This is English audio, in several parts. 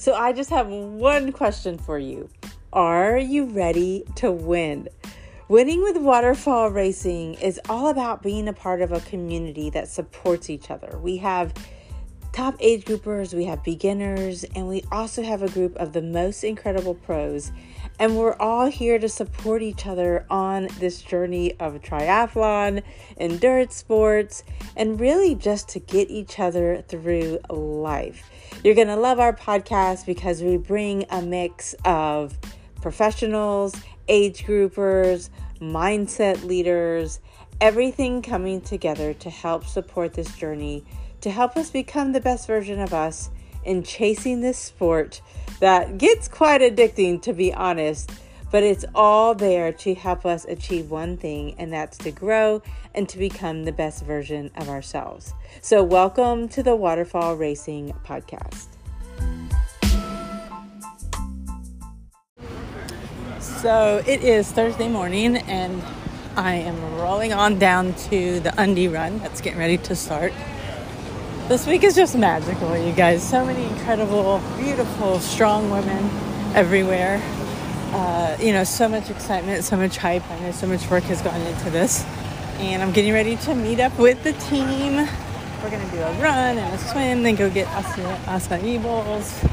So I just have one question for you. Are you ready to win? Winning with waterfall racing is all about being a part of a community that supports each other. We have top age groupers, we have beginners, and we also have a group of the most incredible pros. And we're all here to support each other on this journey of triathlon, endurance sports, and really just to get each other through life. You're going to love our podcast because we bring a mix of professionals, age groupers, mindset leaders, everything coming together to help support this journey to help us become the best version of us in chasing this sport that gets quite addicting, to be honest. But it's all there to help us achieve one thing, and that's to grow and to become the best version of ourselves. So, welcome to the Waterfall Racing Podcast. So, it is Thursday morning, and I am rolling on down to the Undie Run that's getting ready to start. This week is just magical, you guys. So many incredible, beautiful, strong women everywhere. Uh, you know, so much excitement, so much hype. I know so much work has gone into this. And I'm getting ready to meet up with the team. We're going to do a run and a swim, then go get acai bowls.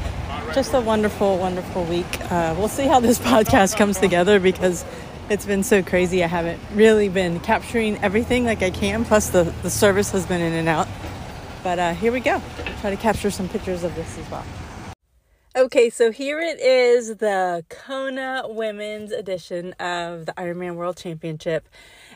Just a wonderful, wonderful week. Uh, we'll see how this podcast comes together because it's been so crazy. I haven't really been capturing everything like I can. Plus, the, the service has been in and out. But uh, here we go. Try to capture some pictures of this as well. Okay, so here it is the Kona Women's edition of the Ironman World Championship.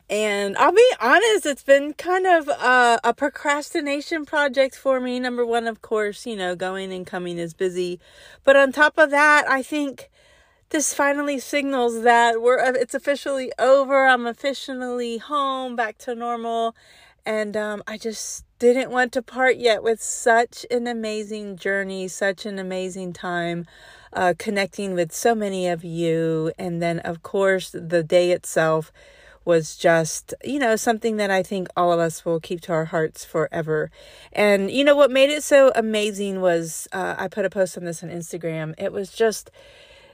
And I'll be honest, it's been kind of a, a, procrastination project for me. Number one, of course, you know, going and coming is busy. But on top of that, I think this finally signals that we're it's officially over. I'm officially home, back to normal. And um, I just didn't want to part yet with such an amazing journey, such an amazing time uh, connecting with so many of you. And then, of course, the day itself was just, you know, something that I think all of us will keep to our hearts forever. And, you know, what made it so amazing was uh, I put a post on this on Instagram. It was just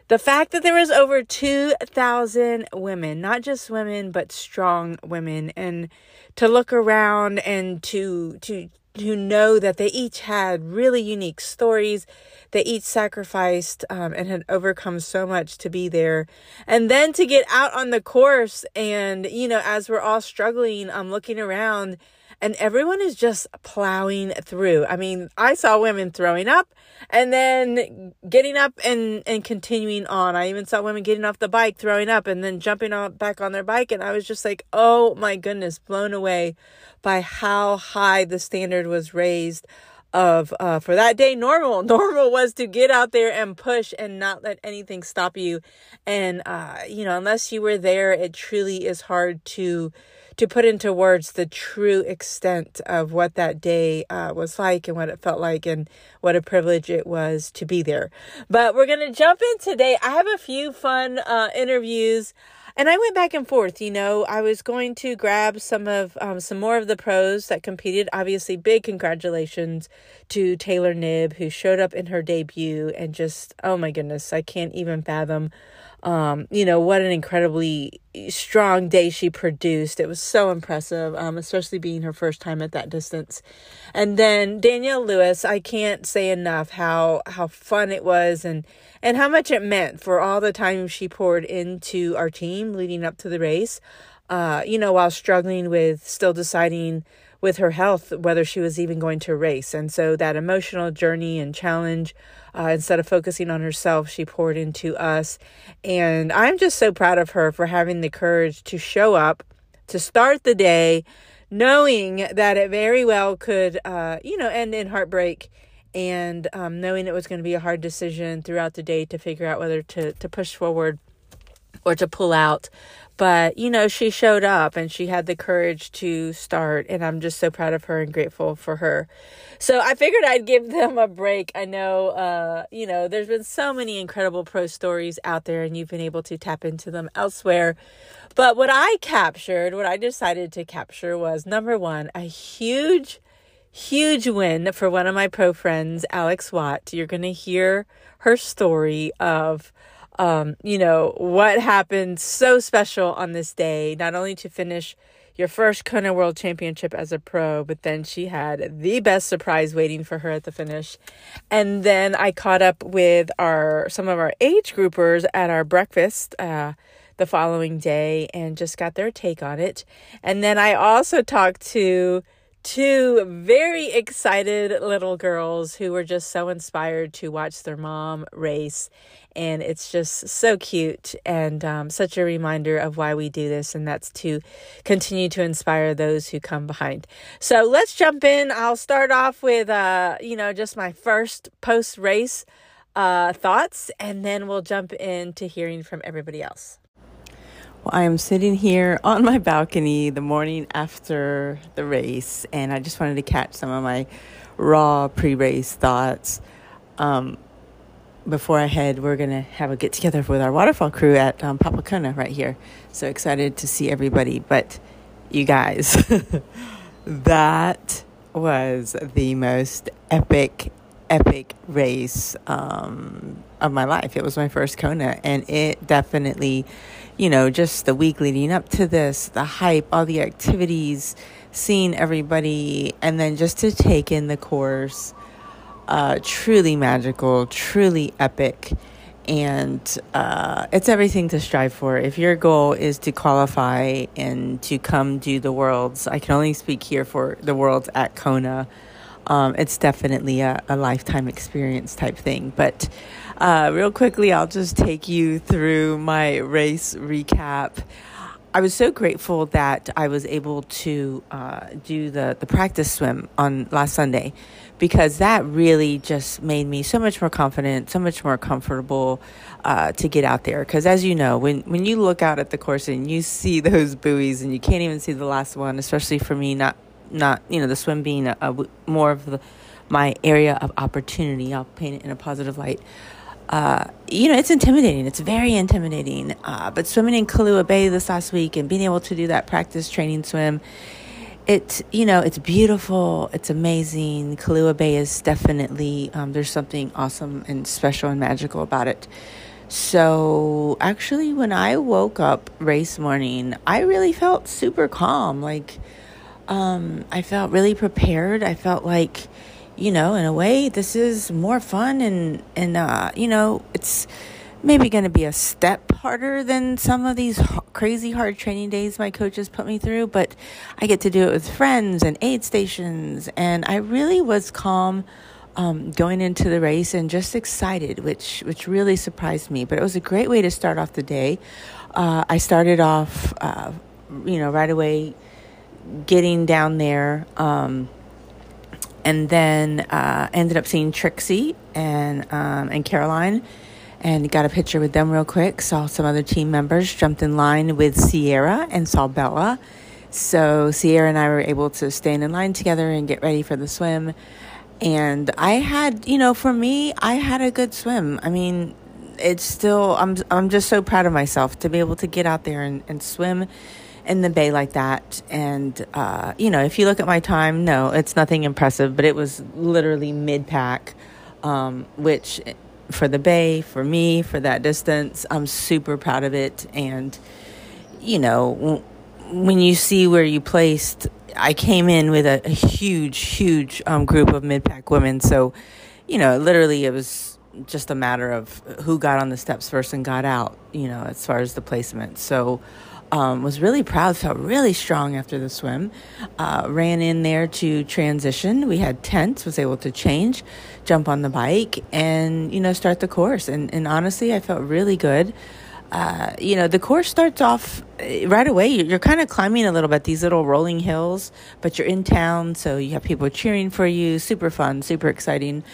the fact that there was over 2,000 women, not just women, but strong women, and to look around and to, to, to know that they each had really unique stories. They each sacrificed um, and had overcome so much to be there. And then to get out on the course and, you know, as we're all struggling, I'm um, looking around and everyone is just plowing through. I mean, I saw women throwing up and then getting up and, and continuing on. I even saw women getting off the bike, throwing up, and then jumping on, back on their bike. And I was just like, oh my goodness, blown away by how high the standard was raised of uh, for that day normal normal was to get out there and push and not let anything stop you and uh, you know unless you were there it truly is hard to to put into words the true extent of what that day uh, was like and what it felt like and what a privilege it was to be there. But we're going to jump in today. I have a few fun uh, interviews. And I went back and forth, you know. I was going to grab some of um, some more of the pros that competed. Obviously, big congratulations to Taylor Knibb, who showed up in her debut and just, oh my goodness, I can't even fathom um, you know, what an incredibly strong day she produced. It was so impressive, um, especially being her first time at that distance. And then Danielle Lewis, I can't say enough how how fun it was and and how much it meant for all the time she poured into our team leading up to the race. Uh, you know, while struggling with still deciding with her health whether she was even going to race. And so that emotional journey and challenge, uh, instead of focusing on herself, she poured into us. And I'm just so proud of her for having the courage to show up, to start the day, knowing that it very well could, uh, you know, end in heartbreak. And um, knowing it was going to be a hard decision throughout the day to figure out whether to, to push forward or to pull out. But, you know, she showed up and she had the courage to start. And I'm just so proud of her and grateful for her. So I figured I'd give them a break. I know, uh, you know, there's been so many incredible pro stories out there and you've been able to tap into them elsewhere. But what I captured, what I decided to capture was number one, a huge huge win for one of my pro friends, Alex Watt. You're going to hear her story of, um, you know, what happened so special on this day, not only to finish your first Kona World Championship as a pro, but then she had the best surprise waiting for her at the finish. And then I caught up with our some of our age groupers at our breakfast uh, the following day and just got their take on it. And then I also talked to two very excited little girls who were just so inspired to watch their mom race. And it's just so cute and um, such a reminder of why we do this, and that's to continue to inspire those who come behind. So let's jump in. I'll start off with, uh, you know, just my first post race uh, thoughts, and then we'll jump into hearing from everybody else. Well, I am sitting here on my balcony the morning after the race, and I just wanted to catch some of my raw pre race thoughts. Um, before I head, we're going to have a get together with our waterfall crew at um, Papa Kona right here. So excited to see everybody. But you guys, that was the most epic, epic race um, of my life. It was my first Kona, and it definitely you know, just the week leading up to this, the hype, all the activities, seeing everybody, and then just to take in the course. Uh, truly magical, truly epic, and uh, it's everything to strive for. If your goal is to qualify and to come do the worlds, I can only speak here for the worlds at Kona. Um, it's definitely a, a lifetime experience type thing, but uh, real quickly, I'll just take you through my race recap. I was so grateful that I was able to uh, do the, the practice swim on last Sunday because that really just made me so much more confident, so much more comfortable uh, to get out there. Because as you know, when, when you look out at the course and you see those buoys and you can't even see the last one, especially for me, not not you know the swim being a, a more of the my area of opportunity. I'll paint it in a positive light uh, you know, it's intimidating. It's very intimidating. Uh, but swimming in Kailua Bay this last week and being able to do that practice training swim, it you know, it's beautiful. It's amazing. Kailua Bay is definitely um, there's something awesome and special and magical about it. So actually, when I woke up race morning, I really felt super calm. Like, um, I felt really prepared. I felt like you know, in a way, this is more fun and and uh, you know, it's maybe going to be a step harder than some of these crazy hard training days my coaches put me through, but I get to do it with friends and aid stations, and I really was calm. Um, going into the race and just excited, which which really surprised me. But it was a great way to start off the day. Uh, I started off, uh, you know, right away, getting down there. Um, and then uh, ended up seeing Trixie and um, and Caroline, and got a picture with them real quick. Saw some other team members, jumped in line with Sierra and saw Bella. So Sierra and I were able to stand in line together and get ready for the swim. And I had, you know, for me, I had a good swim. I mean, it's still I'm I'm just so proud of myself to be able to get out there and, and swim in the bay like that. And, uh, you know, if you look at my time, no, it's nothing impressive, but it was literally mid pack, um, which for the bay, for me, for that distance, I'm super proud of it. And, you know, when you see where you placed, I came in with a, a huge, huge um, group of mid pack women. So, you know, literally it was just a matter of who got on the steps first and got out, you know, as far as the placement. So, um, was really proud, felt really strong after the swim. Uh, ran in there to transition. We had tents, was able to change, jump on the bike, and you know start the course. And and honestly, I felt really good. Uh, you know, the course starts off uh, right away. You're, you're kind of climbing a little bit these little rolling hills, but you're in town, so you have people cheering for you. Super fun, super exciting,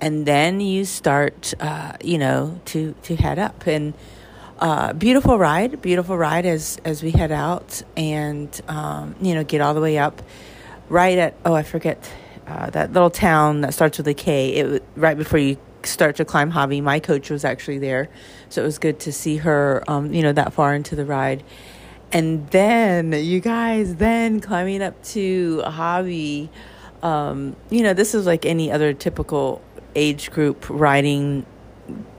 and then you start, uh, you know, to to head up and uh, beautiful ride, beautiful ride as as we head out and um, you know get all the way up. Right at oh I forget uh, that little town that starts with a K. It right before you start to climb Hawi. My coach was actually there, so it was good to see her. Um, you know that far into the ride, and then you guys then climbing up to Hawi. um, you know, this is like any other typical age group riding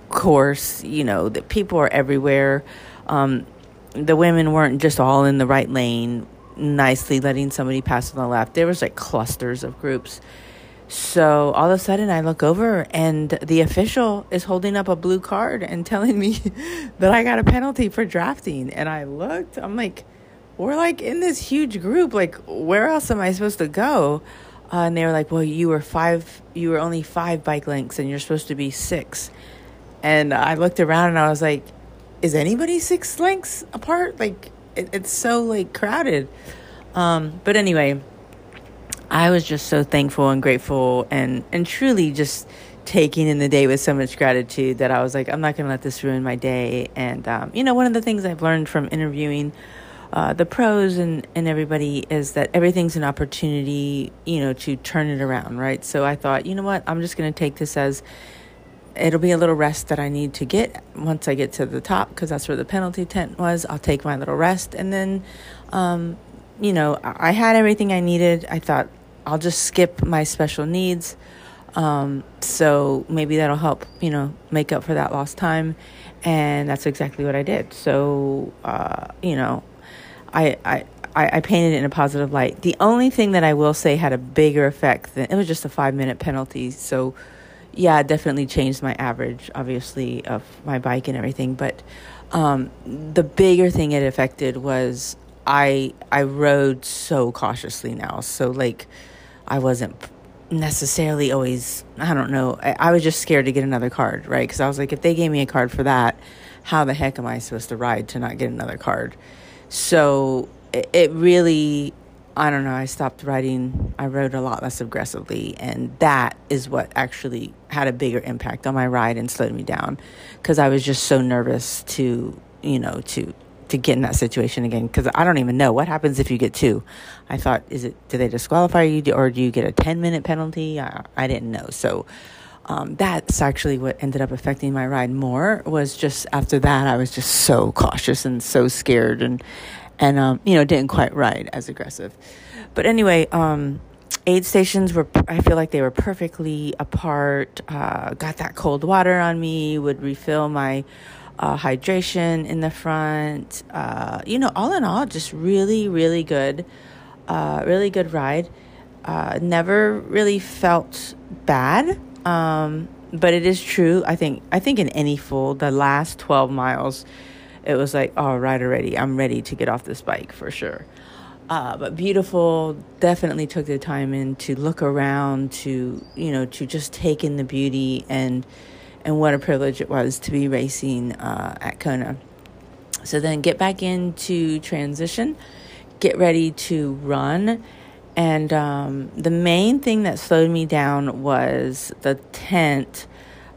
course. You know, that people are everywhere. Um, the women weren't just all in the right lane, nicely letting somebody pass on the left. There was like clusters of groups. So all of a sudden, I look over and the official is holding up a blue card and telling me that I got a penalty for drafting. And I looked, I'm like, we're like in this huge group. Like, where else am I supposed to go? Uh, and they were like, well, you were five, you were only five bike lengths and you're supposed to be six. And I looked around and I was like, is anybody six lengths apart? Like, it, it's so like crowded. Um, but anyway, I was just so thankful and grateful and, and truly just taking in the day with so much gratitude that I was like, I'm not going to let this ruin my day. And, um, you know, one of the things I've learned from interviewing uh, the pros and, and everybody is that everything's an opportunity, you know, to turn it around, right? So I thought, you know what, I'm just going to take this as it'll be a little rest that I need to get once I get to the top because that's where the penalty tent was. I'll take my little rest and then, um, you know, I had everything I needed. I thought I'll just skip my special needs. Um, so maybe that'll help, you know, make up for that lost time. And that's exactly what I did. So, uh, you know, I, I, I, painted it in a positive light. The only thing that I will say had a bigger effect than it was just a five minute penalty. So, yeah, it definitely changed my average, obviously, of my bike and everything. But um, the bigger thing it affected was I I rode so cautiously now. So like, I wasn't necessarily always. I don't know. I, I was just scared to get another card, right? Because I was like, if they gave me a card for that, how the heck am I supposed to ride to not get another card? So it, it really, I don't know, I stopped writing. I rode a lot less aggressively. And that is what actually had a bigger impact on my ride and slowed me down because I was just so nervous to, you know, to to get in that situation again because I don't even know what happens if you get two. I thought, is it do they disqualify you or do you get a ten minute penalty? I, I didn't know. So um, that's actually what ended up affecting my ride more was just after that i was just so cautious and so scared and and um, you know didn't quite ride as aggressive. But anyway um, aid stations were i feel like they were perfectly apart uh, got that cold water on me would refill my uh, hydration in the front. Uh, you know all in all just really really good uh, really good ride. Uh, never really felt bad um, but it is true. I think I think in any full, the last twelve miles, it was like, all right, already, I'm ready to get off this bike for sure. Uh, but beautiful. Definitely took the time in to look around, to you know, to just take in the beauty and and what a privilege it was to be racing uh, at Kona. So then get back into transition, get ready to run and um, the main thing that slowed me down was the tent.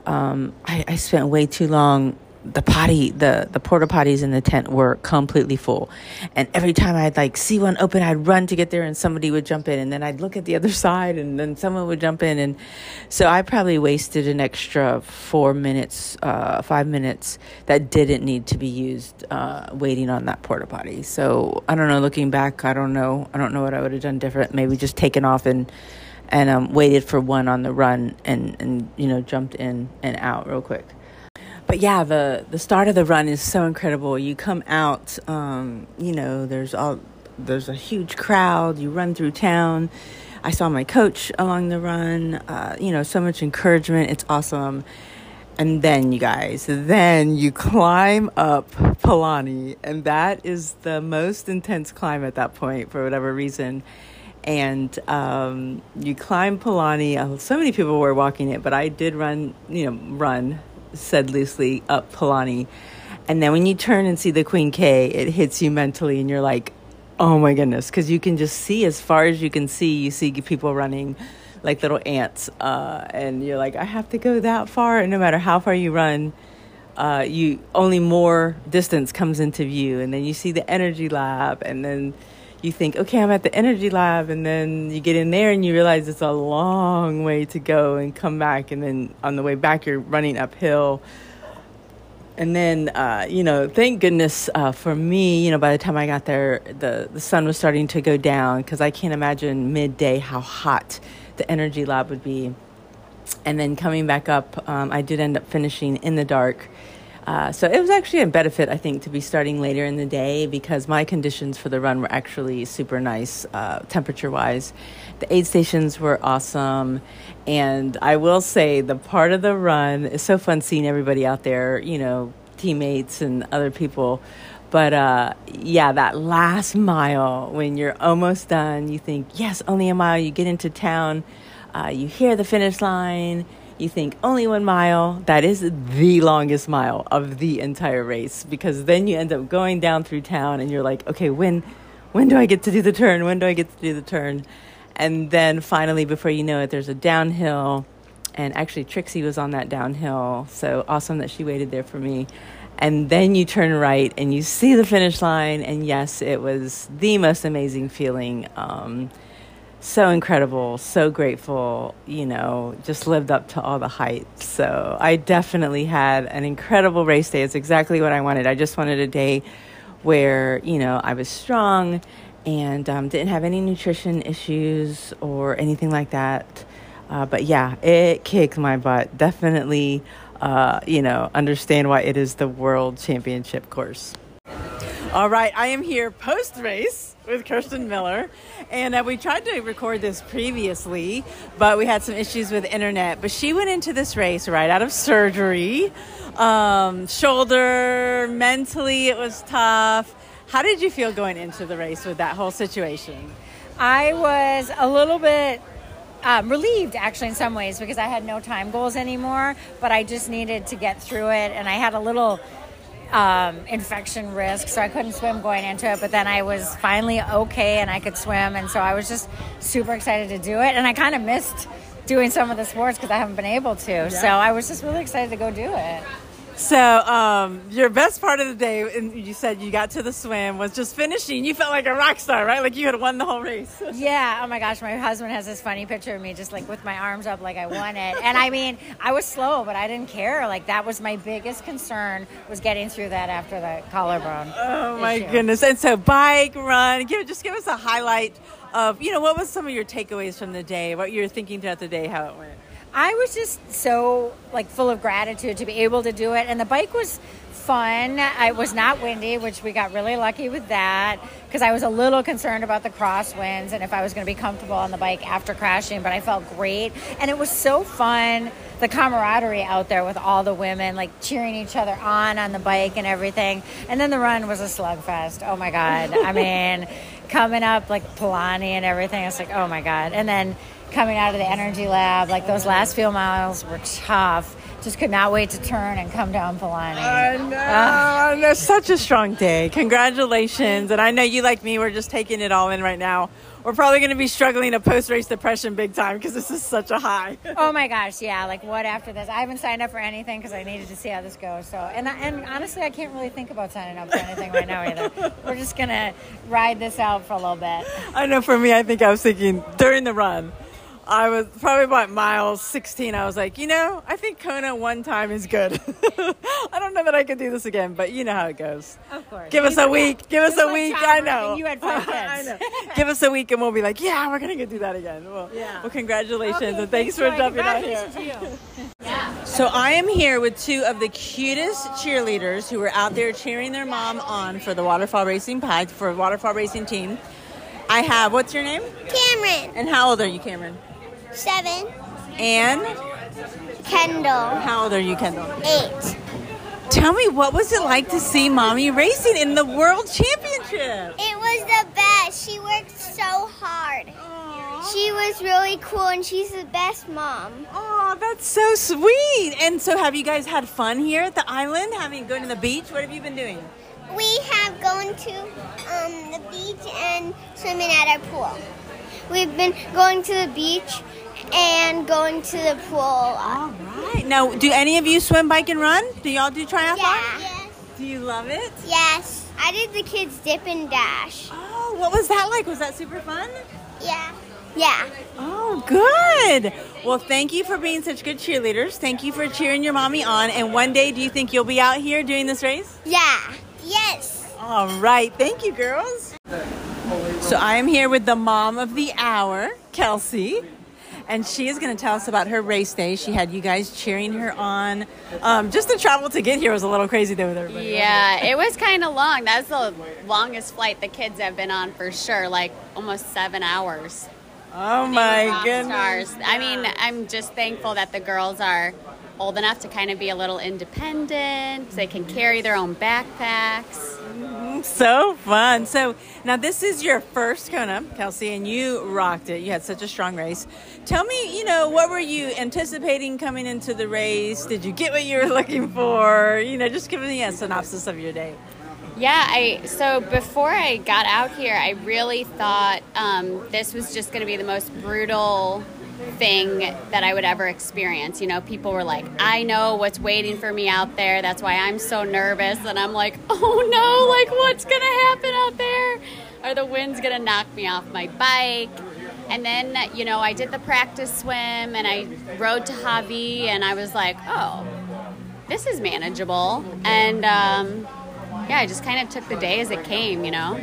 Um, I, I spent way too long the potty the the porta potties in the tent were completely full. And every time i'd like see one open i'd run to get there and somebody would jump in. And then i'd look at the other side and then someone would jump in. And so i probably wasted an extra four minutes uh, five minutes that didn't need to be used uh, waiting on that porta potty. So i don't know looking back i don't know. I don't know what i would have done different. Maybe just taken off and and um, waited for one on the run and and you know jumped in and out real quick but yeah, the the start of the run is so incredible. You come out, um, you know, there's all there's a huge crowd. You run through town. I saw my coach along the run. Uh, you know, so much encouragement. It's awesome. And then you guys, then you climb up Palani, and that is the most intense climb at that point for whatever reason. And um, you climb Palani. Uh, so many people were walking it, but I did run. You know, run said loosely, up Palani. And then when you turn and see the Queen K, it hits you mentally, and you're like, oh my goodness, because you can just see as far as you can see, you see people running like little ants. Uh, and you're like, I have to go that far. And no matter how far you run, uh, you only more distance comes into view. And then you see the energy lab, and then you think, okay, I'm at the energy lab, and then you get in there and you realize it's a long way to go and come back, and then on the way back, you're running uphill. and then, uh, you know, thank goodness uh, for me, you know, by the time I got there, the, the sun was starting to go down because I can't imagine midday how hot the energy lab would be. And then coming back up, um, I did end up finishing in the dark. Uh, so it was actually a benefit, I think, to be starting later in the day because my conditions for the run were actually super nice, uh, temperature wise. The aid stations were awesome. And I will say, the part of the run is so fun seeing everybody out there, you know, teammates and other people. But uh, yeah, that last mile when you're almost done, you think, yes, only a mile. You get into town, uh, you hear the finish line you think only one mile, that is the longest mile of the entire race because then you end up going down through town and you're like, okay, when when do I get to do the turn? When do I get to do the turn? And then finally, before you know it, there's a downhill. And actually, Trixie was on that downhill. So awesome that she waited there for me. And then you turn right and you see the finish line. And yes, it was the most amazing feeling. Um, so incredible, so grateful, you know, just lived up to all the heights. So I definitely had an incredible race day. It's exactly what I wanted. I just wanted a day where, you know, I was strong and um, didn't have any nutrition issues or anything like that. Uh, but yeah, it kicked my butt. Definitely, uh, you know, understand why it is the world championship course. All right, I am here post race with Kirsten Miller. And uh, we tried to record this previously, but we had some issues with internet. But she went into this race right out of surgery. Um, shoulder, mentally, it was tough. How did you feel going into the race with that whole situation? I was a little bit um, relieved actually in some ways because I had no time goals anymore, but I just needed to get through it. And I had a little um, infection risk, so I couldn't swim going into it. But then I was finally okay and I could swim, and so I was just super excited to do it. And I kind of missed doing some of the sports because I haven't been able to. Yeah. So I was just really excited to go do it. So, um, your best part of the day, and you said you got to the swim, was just finishing. You felt like a rock star, right? Like you had won the whole race. yeah. Oh my gosh, my husband has this funny picture of me just like with my arms up, like I won it. And I mean, I was slow, but I didn't care. Like that was my biggest concern was getting through that after the collarbone. Oh my issue. goodness! And so, bike, run. Give just give us a highlight of you know what was some of your takeaways from the day, what you were thinking throughout the day, how it went. I was just so like full of gratitude to be able to do it, and the bike was fun. It was not windy, which we got really lucky with that because I was a little concerned about the crosswinds and if I was going to be comfortable on the bike after crashing. But I felt great, and it was so fun. The camaraderie out there with all the women, like cheering each other on on the bike and everything. And then the run was a slugfest. Oh my god! I mean, coming up like Palani and everything. It's like, oh my god! And then coming out of the energy lab. Like those last few miles were tough. Just could not wait to turn and come down Palani. I know. Uh, that's such a strong day. Congratulations. And I know you, like me, we're just taking it all in right now. We're probably going to be struggling to post race depression big time because this is such a high. oh my gosh, yeah. Like, what after this? I haven't signed up for anything because I needed to see how this goes. So, and, and honestly, I can't really think about signing up for anything right now either. We're just going to ride this out for a little bit. I know for me, I think I was thinking during the run I was probably about miles 16. I was like, you know, I think Kona one time is good. I don't know that I could do this again, but you know how it goes. Of course. Give us a week. Give us a week. I know. You had five kids. I know. Give us a week and we'll be like, yeah, we're going to go do that again. Well, yeah. well congratulations okay, and thanks, thanks for jumping out here. yeah. So I am here with two of the cutest cheerleaders who were out there cheering their mom on for the Waterfall Racing Pie, for Waterfall Racing team. I have, what's your name? Cameron. And how old are you, Cameron? Seven. And? Kendall. How old are you, Kendall? Eight. Tell me, what was it like to see mommy racing in the World Championship? It was the best. She worked so hard. Aww. She was really cool, and she's the best mom. Oh, that's so sweet. And so, have you guys had fun here at the island? Having going to the beach? What have you been doing? We have gone to um, the beach and swimming at our pool. We've been going to the beach and going to the pool. All right. Now, do any of you swim, bike, and run? Do y'all do triathlon? Yeah. Yes. Do you love it? Yes. I did the kids dip and dash. Oh, what was that like? Was that super fun? Yeah. Yeah. Oh, good. Well, thank you for being such good cheerleaders. Thank you for cheering your mommy on. And one day, do you think you'll be out here doing this race? Yeah. Yes. All right. Thank you, girls. So I am here with the mom of the hour, Kelsey. And she is going to tell us about her race day. She had you guys cheering her on. Um, just the travel to get here was a little crazy though with everybody. Yeah, it was kind of long. That's the longest flight the kids have been on for sure, like almost seven hours. Oh my goodness. Stars. I mean, I'm just thankful that the girls are old enough to kind of be a little independent. They can carry their own backpacks. So fun. So now this is your first Kona, Kelsey, and you rocked it. You had such a strong race. Tell me, you know, what were you anticipating coming into the race? Did you get what you were looking for? You know, just give me a synopsis of your day. Yeah, I so before I got out here, I really thought um, this was just going to be the most brutal thing that I would ever experience. You know, people were like, "I know what's waiting for me out there. That's why I'm so nervous." And I'm like, "Oh no! Like, what's going to happen out there? Are the wind's going to knock me off my bike?" And then, you know, I did the practice swim and I rode to Hawi, and I was like, "Oh, this is manageable." And um, yeah, I just kind of took the day as it came, you know.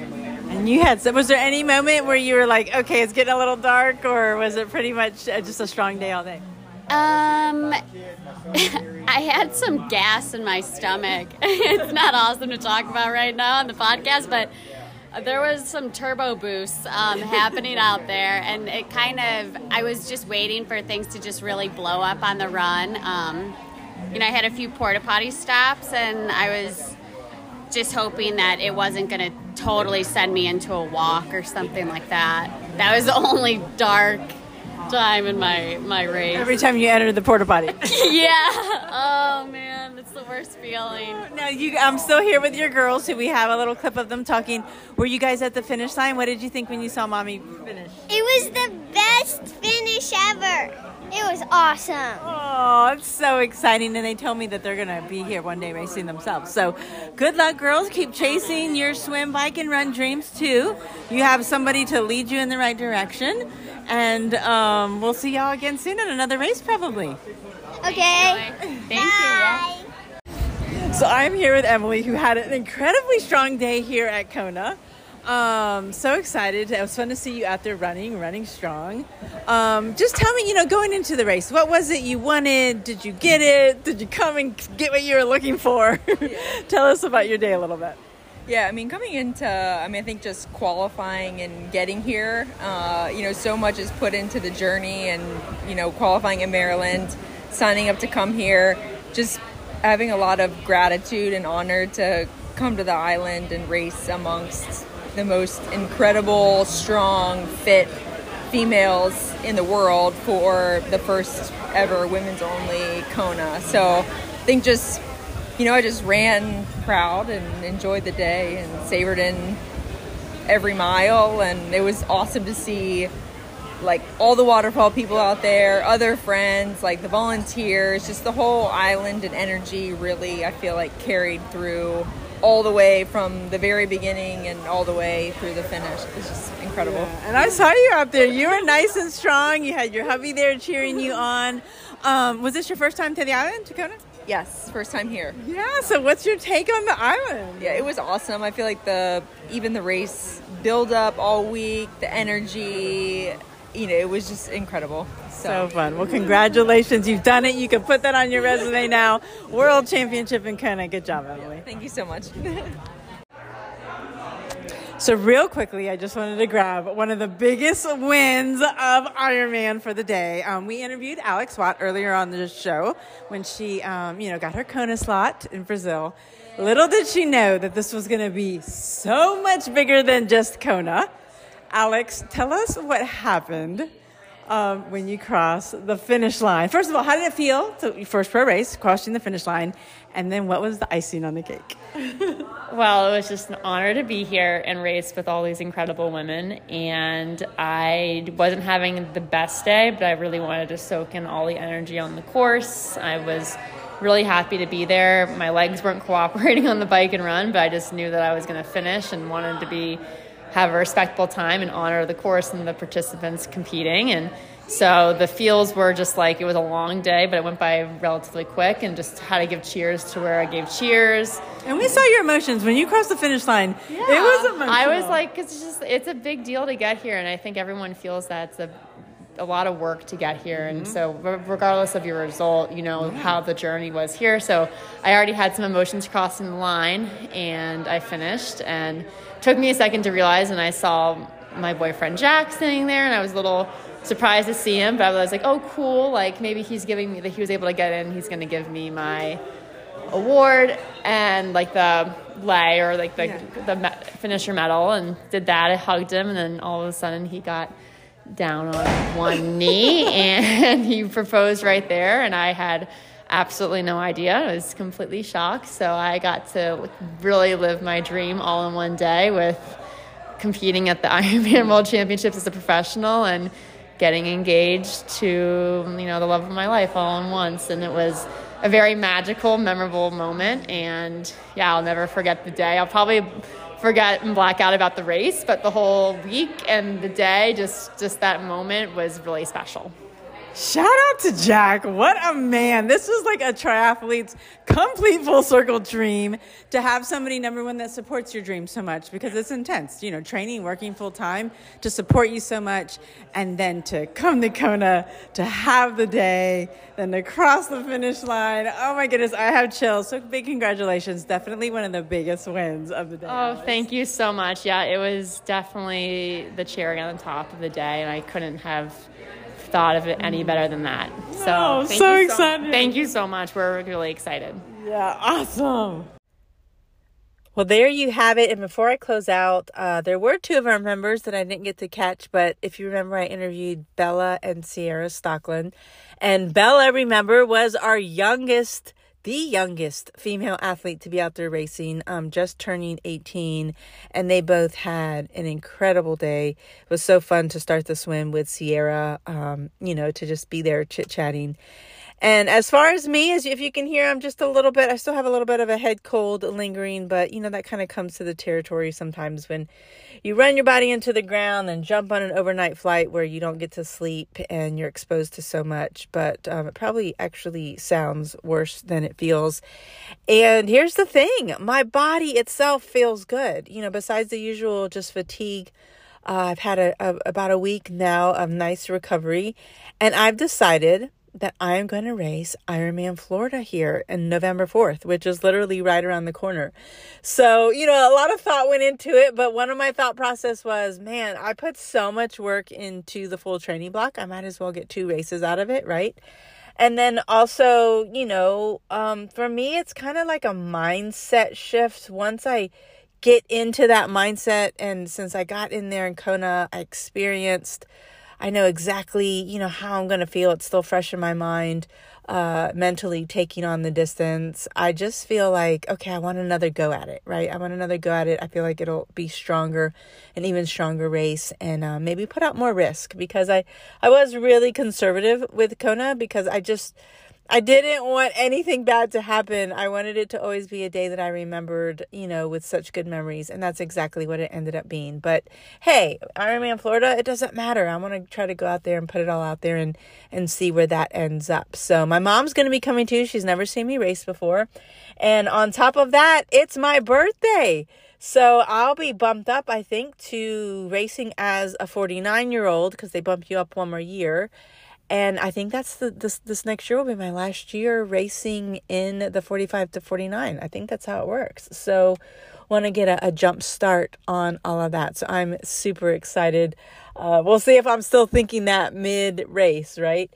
And you had, so was there any moment where you were like, okay, it's getting a little dark, or was it pretty much just a strong day all day? Um, I had some gas in my stomach. it's not awesome to talk about right now on the podcast, but there was some turbo boosts um, happening out there, and it kind of, I was just waiting for things to just really blow up on the run. Um, you know, I had a few porta potty stops, and I was just hoping that it wasn't going to totally send me into a walk or something like that. That was the only dark time in my my race. Every time you entered the porta potty. yeah. Oh man, it's the worst feeling. now you, I'm still here with your girls, who we have a little clip of them talking. Were you guys at the finish line? What did you think when you saw mommy finish? It was the best finish ever. It was awesome. Oh, it's so exciting. And they told me that they're going to be here one day racing themselves. So good luck, girls. Keep chasing your swim, bike, and run dreams, too. You have somebody to lead you in the right direction. And um, we'll see y'all again soon at another race, probably. Okay. Thank you. yeah. Bye. So I'm here with Emily, who had an incredibly strong day here at Kona. Um, so excited. It was fun to see you out there running, running strong. Um, just tell me, you know, going into the race, what was it you wanted? Did you get it? Did you come and get what you were looking for? tell us about your day a little bit. Yeah, I mean, coming into, I mean, I think just qualifying and getting here, uh, you know, so much is put into the journey and, you know, qualifying in Maryland, signing up to come here, just having a lot of gratitude and honor to come to the island and race amongst the most incredible, strong, fit females in the world for the first ever women's only Kona. So I think just you know, I just ran proud and enjoyed the day and savored in every mile. And it was awesome to see like all the waterfall people out there, other friends, like the volunteers, just the whole island and energy really, I feel like carried through all the way from the very beginning and all the way through the finish. It's just incredible. And I saw you out there. You were nice and strong. You had your hubby there cheering you on. Um, was this your first time to the island, to Kona? Yes, first time here. Yeah. So what's your take on the island? Yeah, it was awesome. I feel like the even the race build up all week, the energy, you know, it was just incredible. So fun. Well, congratulations. You've done it. You can put that on your resume now. World Championship in Kona. Good job, Emily. Thank you so much. So, real quickly, I just wanted to grab one of the biggest wins of Ironman for the day. Um, we interviewed Alex Watt earlier on the show when she, um, you know, got her Kona slot in Brazil. Little did she know that this was going to be so much bigger than just Kona. Alex, tell us what happened um, when you crossed the finish line. First of all, how did it feel to your first pro race, crossing the finish line? And then what was the icing on the cake? Well, it was just an honor to be here and race with all these incredible women. And I wasn't having the best day, but I really wanted to soak in all the energy on the course. I was really happy to be there. My legs weren't cooperating on the bike and run, but I just knew that I was going to finish and wanted to be have a respectable time and honor the course and the participants competing. And so the feels were just like it was a long day, but it went by relatively quick and just had to give cheers to where I gave cheers. And we saw your emotions when you crossed the finish line. Yeah. It was emotional. I was like, it's just, it's a big deal to get here. And I think everyone feels that it's a, a lot of work to get here. And mm-hmm. so, re- regardless of your result, you know how the journey was here. So, I already had some emotions crossing the line, and I finished. And it took me a second to realize, and I saw my boyfriend Jack sitting there, and I was a little surprised to see him. But I was like, oh, cool! Like maybe he's giving me that he was able to get in. He's going to give me my award and like the lei or like the the me- finisher medal, and did that. I hugged him, and then all of a sudden he got down on one knee and he proposed right there and i had absolutely no idea. I was completely shocked. So i got to really live my dream all in one day with competing at the ironman world championships as a professional and getting engaged to you know the love of my life all in once. And it was a very magical memorable moment. And yeah i'll never forget the day. I'll probably forget and black out about the race, but the whole week and the day, just just that moment was really special. Shout out to Jack. What a man. This was like a triathlete's complete full circle dream to have somebody, number one, that supports your dream so much because it's intense. You know, training, working full time to support you so much, and then to come to Kona, to have the day, then to cross the finish line. Oh my goodness, I have chills. So big congratulations. Definitely one of the biggest wins of the day. Oh, thank you so much. Yeah, it was definitely the cherry on the top of the day, and I couldn't have thought of it any better than that. So, Oh, thank so you excited. thank you so much. We're really excited. Yeah, awesome. Well, there you have it. And before I close out, uh, there were two of our members that I didn't get to catch. But if you remember, I interviewed Bella and Sierra Stockland. And Bella, remember, was our youngest, the youngest female athlete to be out there racing, um, just turning 18. And they both had an incredible day. It was so fun to start the swim with Sierra, um, you know, to just be there chit chatting. And as far as me, as if you can hear, I'm just a little bit, I still have a little bit of a head cold lingering, but you know, that kind of comes to the territory sometimes when you run your body into the ground and jump on an overnight flight where you don't get to sleep and you're exposed to so much. But um, it probably actually sounds worse than it feels. And here's the thing my body itself feels good, you know, besides the usual just fatigue. Uh, I've had a, a about a week now of nice recovery, and I've decided that I am going to race Ironman Florida here in November 4th, which is literally right around the corner. So, you know, a lot of thought went into it, but one of my thought process was, man, I put so much work into the full training block. I might as well get two races out of it, right? And then also, you know, um, for me, it's kind of like a mindset shift. Once I get into that mindset, and since I got in there in Kona, I experienced I know exactly, you know, how I'm going to feel. It's still fresh in my mind, uh, mentally taking on the distance. I just feel like, okay, I want another go at it, right? I want another go at it. I feel like it'll be stronger, an even stronger race, and uh, maybe put out more risk because I, I was really conservative with Kona because I just, I didn't want anything bad to happen. I wanted it to always be a day that I remembered, you know, with such good memories. And that's exactly what it ended up being. But hey, Ironman Florida, it doesn't matter. I want to try to go out there and put it all out there and, and see where that ends up. So my mom's going to be coming too. She's never seen me race before. And on top of that, it's my birthday. So I'll be bumped up, I think, to racing as a 49 year old because they bump you up one more year and I think that's the this this next year will be my last year racing in the 45 to 49. I think that's how it works. So want to get a, a jump start on all of that. So I'm super excited. Uh, we'll see if I'm still thinking that mid race, right?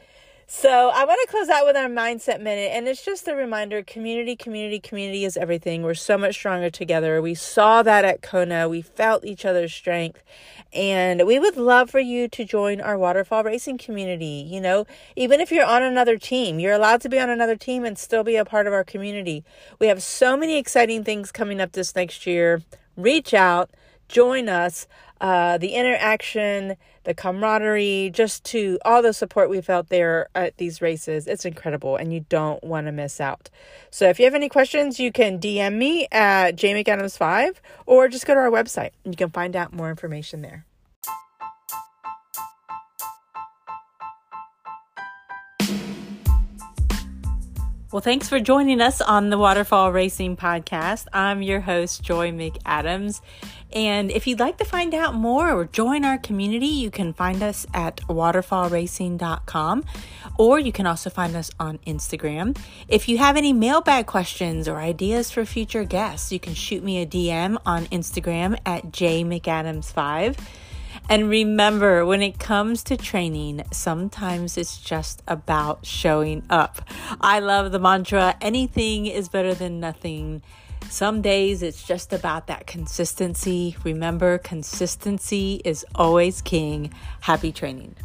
So I want to close out with our mindset minute, and it's just a reminder: community, community, community is everything. We're so much stronger together. We saw that at Kona. We felt each other's strength, and we would love for you to join our waterfall racing community. You know, even if you're on another team, you're allowed to be on another team and still be a part of our community. We have so many exciting things coming up this next year. Reach out join us. Uh, the interaction, the camaraderie, just to all the support we felt there at these races. It's incredible, and you don't want to miss out. So if you have any questions, you can DM me at jmcadams5 or just go to our website. You can find out more information there. Well, thanks for joining us on the Waterfall Racing Podcast. I'm your host, Joy McAdams. And if you'd like to find out more or join our community, you can find us at waterfallracing.com or you can also find us on Instagram. If you have any mailbag questions or ideas for future guests, you can shoot me a DM on Instagram at jmcadams5. And remember, when it comes to training, sometimes it's just about showing up. I love the mantra anything is better than nothing. Some days it's just about that consistency. Remember, consistency is always king. Happy training.